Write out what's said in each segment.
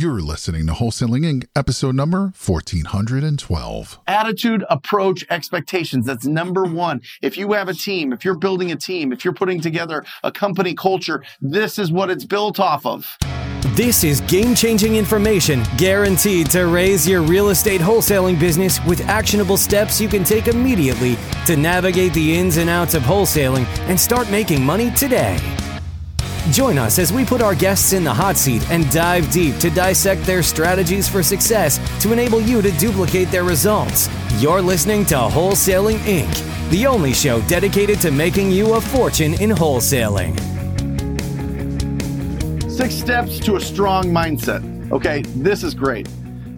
You're listening to Wholesaling Inc., episode number 1412. Attitude, approach, expectations. That's number one. If you have a team, if you're building a team, if you're putting together a company culture, this is what it's built off of. This is game changing information guaranteed to raise your real estate wholesaling business with actionable steps you can take immediately to navigate the ins and outs of wholesaling and start making money today. Join us as we put our guests in the hot seat and dive deep to dissect their strategies for success to enable you to duplicate their results. You're listening to Wholesaling Inc., the only show dedicated to making you a fortune in wholesaling. Six steps to a strong mindset. Okay, this is great.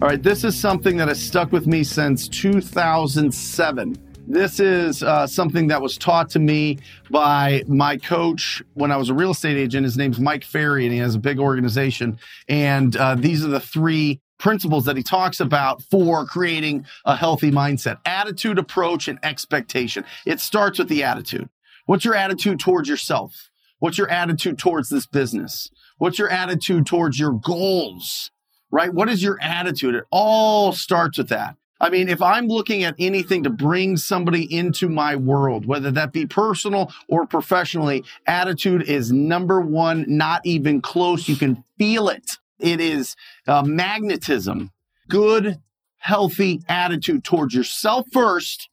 All right, this is something that has stuck with me since 2007. This is uh, something that was taught to me by my coach when I was a real estate agent. His name's Mike Ferry, and he has a big organization. And uh, these are the three principles that he talks about for creating a healthy mindset attitude, approach, and expectation. It starts with the attitude. What's your attitude towards yourself? What's your attitude towards this business? What's your attitude towards your goals? Right? What is your attitude? It all starts with that. I mean, if I'm looking at anything to bring somebody into my world, whether that be personal or professionally, attitude is number one, not even close. You can feel it. It is uh, magnetism, good, healthy attitude towards yourself first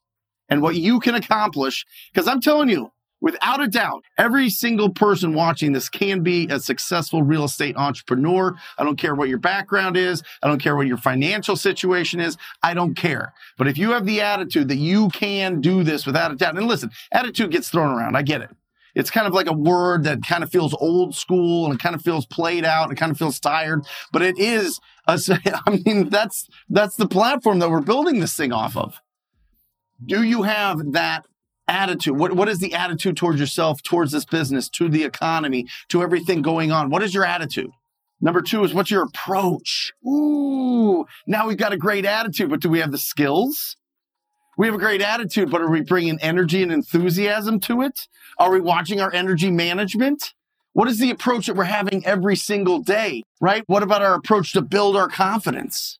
and what you can accomplish. Because I'm telling you, Without a doubt, every single person watching this can be a successful real estate entrepreneur. I don't care what your background is. I don't care what your financial situation is. I don't care. But if you have the attitude that you can do this without a doubt, and listen, attitude gets thrown around. I get it. It's kind of like a word that kind of feels old school and it kind of feels played out and it kind of feels tired, but it is, a, I mean, that's, that's the platform that we're building this thing off of. Do you have that attitude? What, what is the attitude towards yourself, towards this business, to the economy, to everything going on? What is your attitude? Number two is what's your approach? Ooh, now we've got a great attitude, but do we have the skills? We have a great attitude, but are we bringing energy and enthusiasm to it? Are we watching our energy management? What is the approach that we're having every single day, right? What about our approach to build our confidence?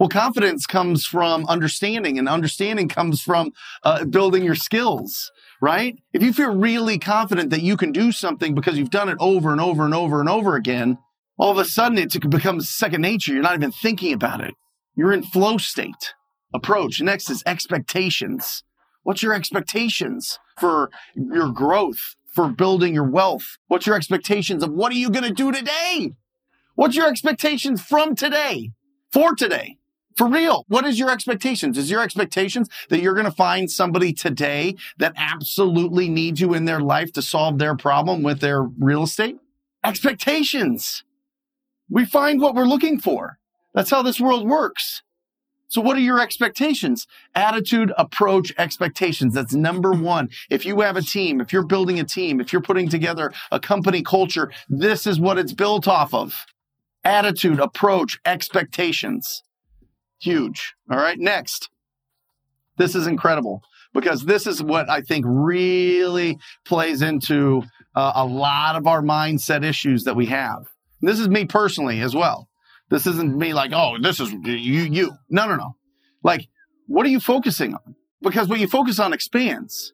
Well, confidence comes from understanding, and understanding comes from uh, building your skills, right? If you feel really confident that you can do something because you've done it over and over and over and over again, all of a sudden it becomes second nature. You're not even thinking about it. You're in flow state approach. Next is expectations. What's your expectations for your growth, for building your wealth? What's your expectations of what are you going to do today? What's your expectations from today, for today? For real, what is your expectations? Is your expectations that you're going to find somebody today that absolutely needs you in their life to solve their problem with their real estate? Expectations. We find what we're looking for. That's how this world works. So what are your expectations? Attitude, approach, expectations. That's number one. If you have a team, if you're building a team, if you're putting together a company culture, this is what it's built off of. Attitude, approach, expectations. Huge. All right. Next. This is incredible because this is what I think really plays into uh, a lot of our mindset issues that we have. And this is me personally as well. This isn't me like, oh, this is you, you. No, no, no. Like, what are you focusing on? Because what you focus on expands.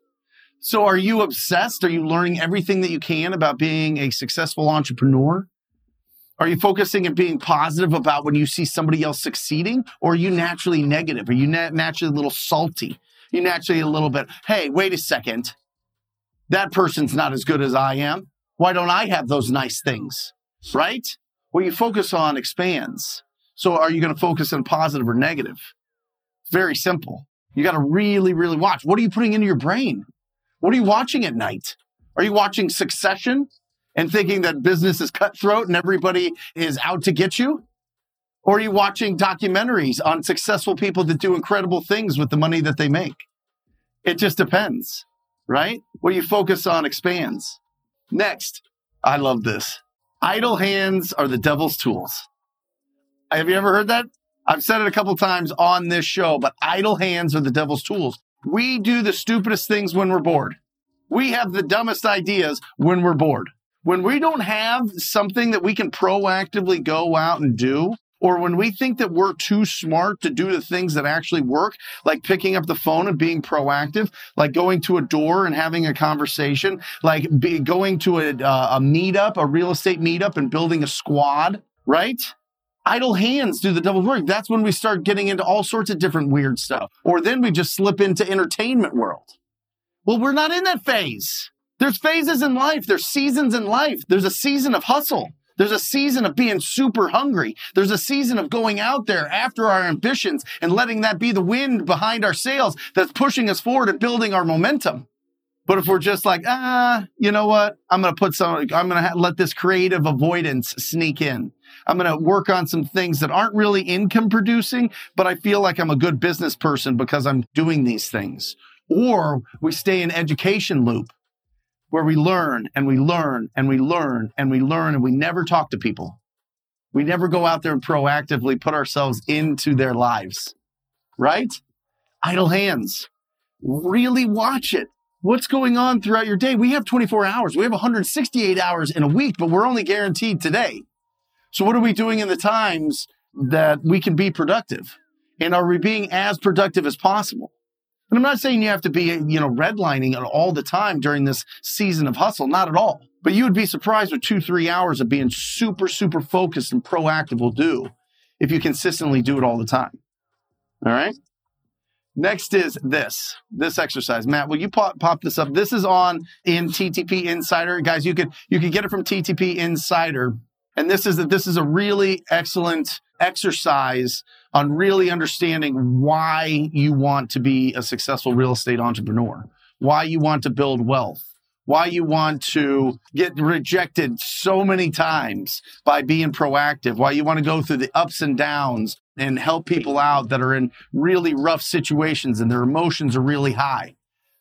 So are you obsessed? Are you learning everything that you can about being a successful entrepreneur? Are you focusing and being positive about when you see somebody else succeeding, or are you naturally negative? Are you na- naturally a little salty? You naturally a little bit, hey, wait a second. That person's not as good as I am. Why don't I have those nice things? Right? What you focus on expands. So are you going to focus on positive or negative? It's very simple. You got to really, really watch. What are you putting into your brain? What are you watching at night? Are you watching Succession? And thinking that business is cutthroat and everybody is out to get you? Or are you watching documentaries on successful people that do incredible things with the money that they make? It just depends, right? What you focus on expands. Next, I love this. Idle hands are the devil's tools. Have you ever heard that? I've said it a couple times on this show, but idle hands are the devil's tools. We do the stupidest things when we're bored. We have the dumbest ideas when we're bored when we don't have something that we can proactively go out and do, or when we think that we're too smart to do the things that actually work, like picking up the phone and being proactive, like going to a door and having a conversation, like be, going to a, uh, a meetup, a real estate meetup and building a squad, right? idle hands do the double work. That's when we start getting into all sorts of different weird stuff. Or then we just slip into entertainment world. Well, we're not in that phase. There's phases in life. There's seasons in life. There's a season of hustle. There's a season of being super hungry. There's a season of going out there after our ambitions and letting that be the wind behind our sails that's pushing us forward and building our momentum. But if we're just like, ah, you know what? I'm going to put some, I'm going to let this creative avoidance sneak in. I'm going to work on some things that aren't really income producing, but I feel like I'm a good business person because I'm doing these things. Or we stay in education loop where we learn and we learn and we learn and we learn and we never talk to people. We never go out there and proactively put ourselves into their lives, right? Idle hands. Really watch it. What's going on throughout your day? We have 24 hours. We have 168 hours in a week, but we're only guaranteed today. So what are we doing in the times that we can be productive? And are we being as productive as possible? And I'm not saying you have to be, you know, redlining all the time during this season of hustle. Not at all. But you would be surprised what two, three hours of being super, super focused and proactive will do if you consistently do it all the time. All right. Next is this, this exercise. Matt, will you pop, pop this up? This is on in TTP Insider. Guys, you could, you could get it from TTP Insider. And this is, this is a really excellent exercise on really understanding why you want to be a successful real estate entrepreneur, why you want to build wealth, why you want to get rejected so many times by being proactive, why you want to go through the ups and downs and help people out that are in really rough situations and their emotions are really high.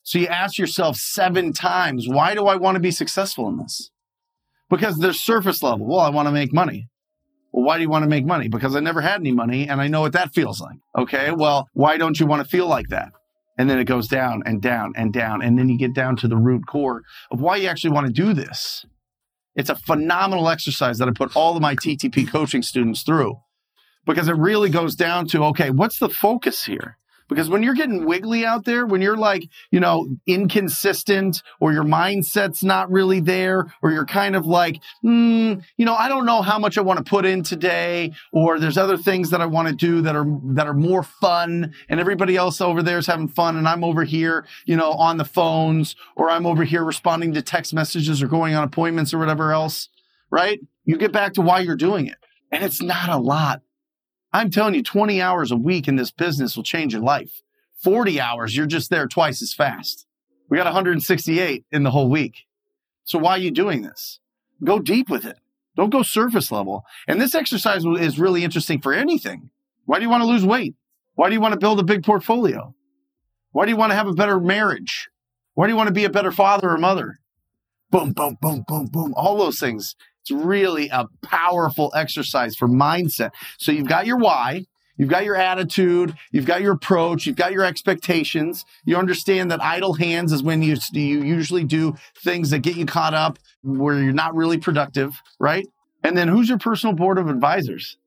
So you ask yourself seven times, why do I want to be successful in this? Because there's surface level. Well, I want to make money. Well, why do you want to make money? Because I never had any money and I know what that feels like. Okay. Well, why don't you want to feel like that? And then it goes down and down and down. And then you get down to the root core of why you actually want to do this. It's a phenomenal exercise that I put all of my TTP coaching students through because it really goes down to okay, what's the focus here? Because when you're getting wiggly out there, when you're like, you know, inconsistent or your mindset's not really there, or you're kind of like, mm, you know, I don't know how much I want to put in today, or there's other things that I want to do that are, that are more fun and everybody else over there is having fun and I'm over here, you know, on the phones or I'm over here responding to text messages or going on appointments or whatever else, right? You get back to why you're doing it. And it's not a lot. I'm telling you, 20 hours a week in this business will change your life. 40 hours, you're just there twice as fast. We got 168 in the whole week. So why are you doing this? Go deep with it. Don't go surface level. And this exercise is really interesting for anything. Why do you want to lose weight? Why do you want to build a big portfolio? Why do you want to have a better marriage? Why do you want to be a better father or mother? Boom, boom, boom, boom, boom. All those things. It's really a powerful exercise for mindset. So you've got your why, you've got your attitude, you've got your approach, you've got your expectations. You understand that idle hands is when you, you usually do things that get you caught up where you're not really productive, right? And then who's your personal board of advisors?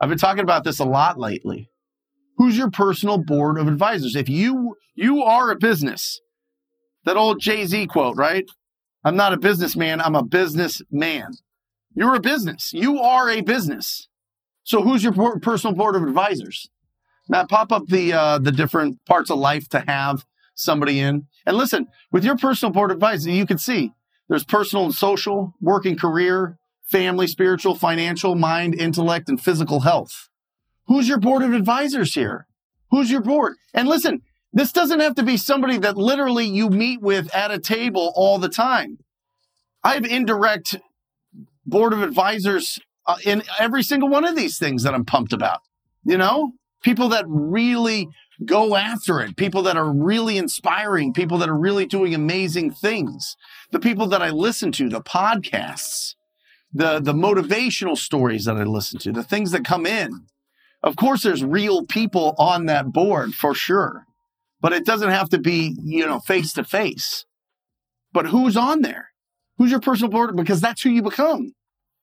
I've been talking about this a lot lately. Who's your personal board of advisors? If you you are a business, that old Jay-Z quote, right? I'm not a businessman. I'm a businessman. You're a business. You are a business. So who's your personal board of advisors? Matt, pop up the uh, the different parts of life to have somebody in. And listen, with your personal board of advisors, you can see there's personal and social, working career, family, spiritual, financial, mind, intellect, and physical health. Who's your board of advisors here? Who's your board? And listen, this doesn't have to be somebody that literally you meet with at a table all the time. I have indirect board of advisors uh, in every single one of these things that I'm pumped about. You know, people that really go after it, people that are really inspiring, people that are really doing amazing things, the people that I listen to, the podcasts, the, the motivational stories that I listen to, the things that come in. Of course, there's real people on that board for sure but it doesn't have to be, you know, face to face. But who's on there? Who's your personal board? Because that's who you become.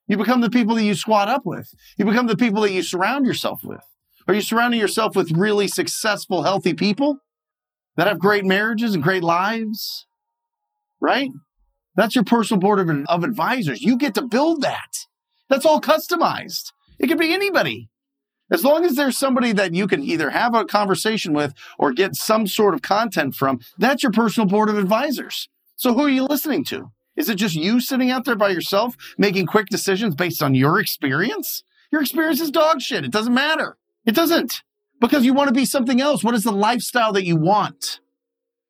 You become the people that you squat up with. You become the people that you surround yourself with. Are you surrounding yourself with really successful, healthy people that have great marriages and great lives? Right? That's your personal board of, of advisors. You get to build that. That's all customized. It could be anybody. As long as there's somebody that you can either have a conversation with or get some sort of content from, that's your personal board of advisors. So who are you listening to? Is it just you sitting out there by yourself making quick decisions based on your experience? Your experience is dog shit. It doesn't matter. It doesn't because you want to be something else. What is the lifestyle that you want?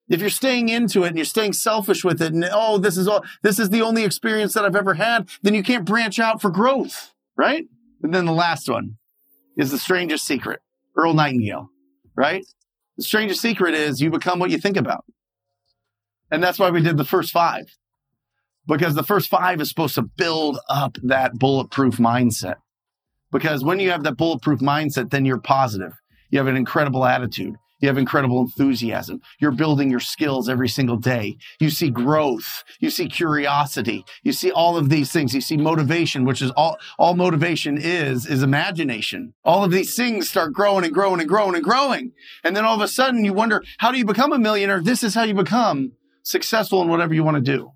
If you're staying into it and you're staying selfish with it and, oh, this is all, this is the only experience that I've ever had, then you can't branch out for growth, right? And then the last one is the strangest secret, Earl Nightingale, right? The strangest secret is you become what you think about. And that's why we did the first five because the first five is supposed to build up that bulletproof mindset. Because when you have that bulletproof mindset, then you're positive. You have an incredible attitude. You have incredible enthusiasm. You're building your skills every single day. You see growth. You see curiosity. You see all of these things. You see motivation, which is all, all motivation is, is imagination. All of these things start growing and growing and growing and growing. And then all of a sudden you wonder, how do you become a millionaire? This is how you become successful in whatever you want to do,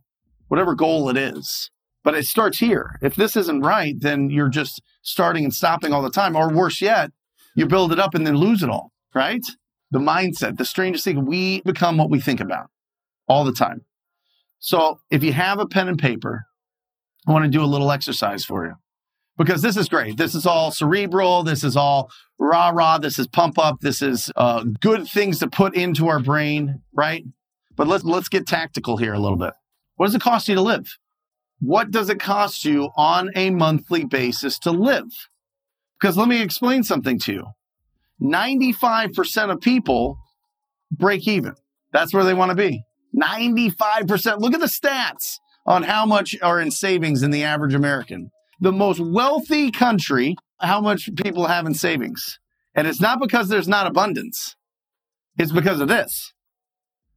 whatever goal it is. But it starts here. If this isn't right, then you're just starting and stopping all the time. Or worse yet, you build it up and then lose it all, right? the mindset, the strangest thing, we become what we think about all the time. So if you have a pen and paper, I want to do a little exercise for you because this is great. This is all cerebral. This is all rah rah. This is pump up. This is uh, good things to put into our brain, right? But let's let's get tactical here a little bit. What does it cost you to live? What does it cost you on a monthly basis to live? Because let me explain something to you. 95% of people break even. That's where they want to be. 95%. Look at the stats on how much are in savings in the average American. The most wealthy country, how much people have in savings. And it's not because there's not abundance. It's because of this.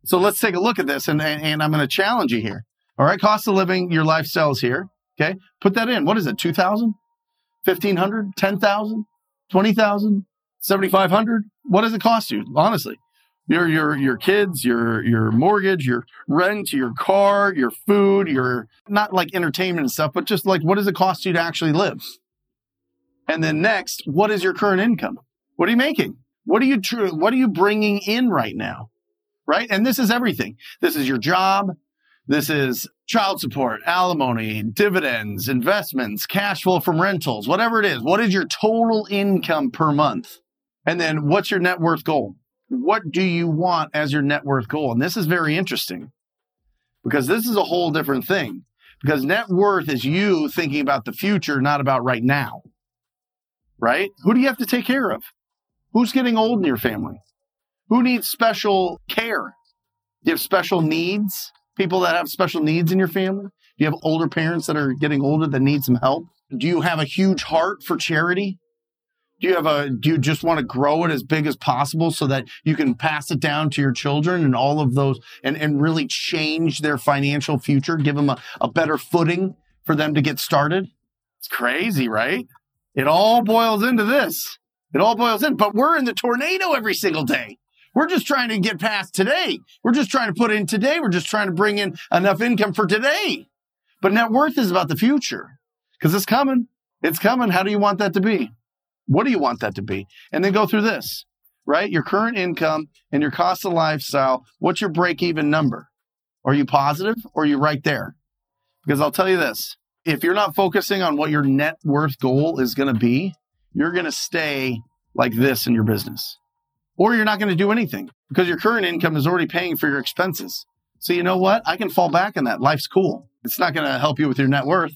So let's take a look at this and, and, I'm going to challenge you here. All right. Cost of living, your lifestyle is here. Okay. Put that in. What is it? 2000, 1500, 10,000, 20,000, 7500 what does it cost you honestly your your your kids your your mortgage your rent your car your food your not like entertainment and stuff but just like what does it cost you to actually live and then next what is your current income what are you making what are you tr- what are you bringing in right now right and this is everything this is your job this is child support, alimony, dividends, investments, cash flow from rentals, whatever it is. What is your total income per month? And then what's your net worth goal? What do you want as your net worth goal? And this is very interesting because this is a whole different thing. Because net worth is you thinking about the future, not about right now. Right? Who do you have to take care of? Who's getting old in your family? Who needs special care? Do you have special needs? People that have special needs in your family? Do you have older parents that are getting older that need some help? Do you have a huge heart for charity? do you have a do you just want to grow it as big as possible so that you can pass it down to your children and all of those and, and really change their financial future give them a, a better footing for them to get started it's crazy right it all boils into this it all boils in but we're in the tornado every single day we're just trying to get past today we're just trying to put in today we're just trying to bring in enough income for today but net worth is about the future because it's coming it's coming how do you want that to be what do you want that to be? And then go through this, right? Your current income and your cost of lifestyle. What's your break even number? Are you positive or are you right there? Because I'll tell you this if you're not focusing on what your net worth goal is going to be, you're going to stay like this in your business. Or you're not going to do anything because your current income is already paying for your expenses. So, you know what? I can fall back on that. Life's cool. It's not going to help you with your net worth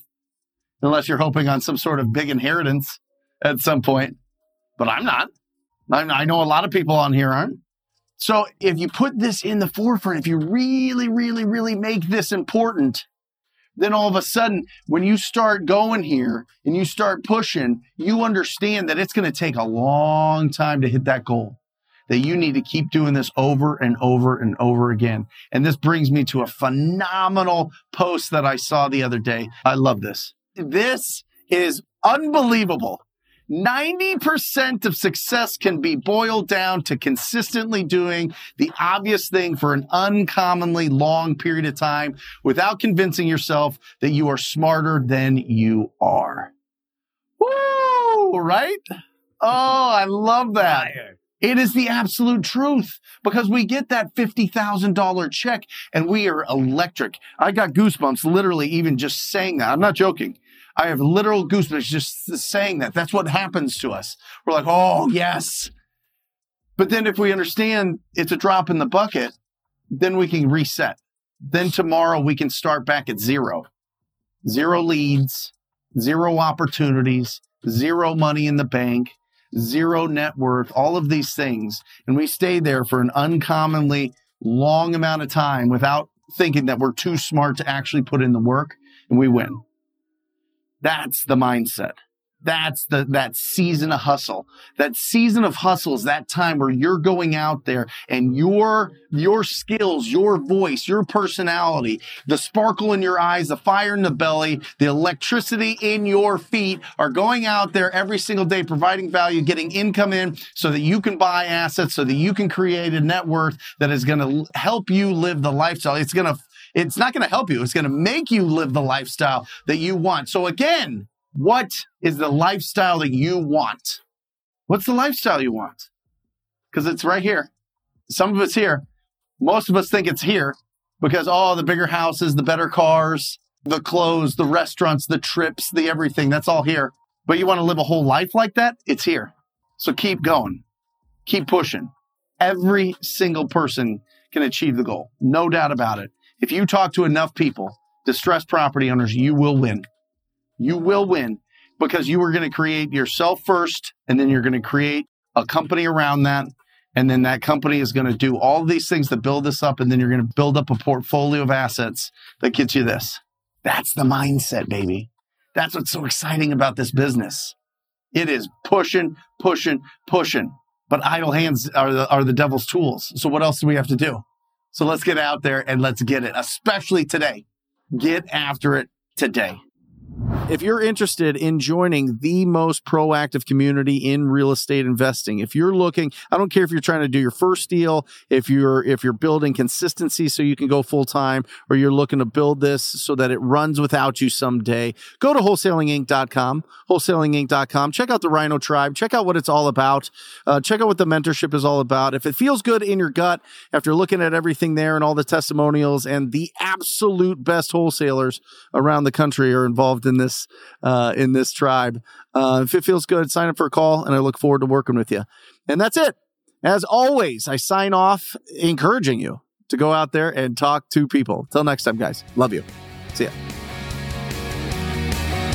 unless you're hoping on some sort of big inheritance at some point, but I'm not. I'm, I know a lot of people on here aren't. So if you put this in the forefront, if you really, really, really make this important, then all of a sudden, when you start going here and you start pushing, you understand that it's going to take a long time to hit that goal. That you need to keep doing this over and over and over again. And this brings me to a phenomenal post that I saw the other day. I love this. This is unbelievable. 90% of success can be boiled down to consistently doing the obvious thing for an uncommonly long period of time without convincing yourself that you are smarter than you are. Woo! Right? Oh, I love that. It is the absolute truth because we get that $50,000 check and we are electric. I got goosebumps literally even just saying that. I'm not joking. I have literal goosebumps just saying that. That's what happens to us. We're like, oh, yes. But then if we understand it's a drop in the bucket, then we can reset. Then tomorrow we can start back at zero. Zero leads, zero opportunities, zero money in the bank, zero net worth, all of these things. And we stay there for an uncommonly long amount of time without thinking that we're too smart to actually put in the work and we win. That's the mindset. That's the, that season of hustle. That season of hustle is that time where you're going out there and your, your skills, your voice, your personality, the sparkle in your eyes, the fire in the belly, the electricity in your feet are going out there every single day, providing value, getting income in so that you can buy assets, so that you can create a net worth that is going to help you live the lifestyle. It's going to it's not going to help you. It's going to make you live the lifestyle that you want. So again, what is the lifestyle that you want? What's the lifestyle you want? Because it's right here. Some of us here. Most of us think it's here because, oh, the bigger houses, the better cars, the clothes, the restaurants, the trips, the everything, that's all here. But you want to live a whole life like that? It's here. So keep going. Keep pushing. Every single person can achieve the goal. No doubt about it. If you talk to enough people, distressed property owners, you will win. You will win because you are going to create yourself first, and then you're going to create a company around that. And then that company is going to do all these things to build this up. And then you're going to build up a portfolio of assets that gets you this. That's the mindset, baby. That's what's so exciting about this business. It is pushing, pushing, pushing. But idle hands are the, are the devil's tools. So what else do we have to do? So let's get out there and let's get it, especially today. Get after it today. If you're interested in joining the most proactive community in real estate investing, if you're looking, I don't care if you're trying to do your first deal, if you're if you're building consistency so you can go full time or you're looking to build this so that it runs without you someday, go to wholesalinginc.com, wholesalinginc.com, check out the Rhino Tribe, check out what it's all about, uh, check out what the mentorship is all about. If it feels good in your gut after looking at everything there and all the testimonials and the absolute best wholesalers around the country are involved in this uh, in this tribe. Uh, if it feels good, sign up for a call, and I look forward to working with you. And that's it. As always, I sign off encouraging you to go out there and talk to people. Till next time, guys. Love you. See ya.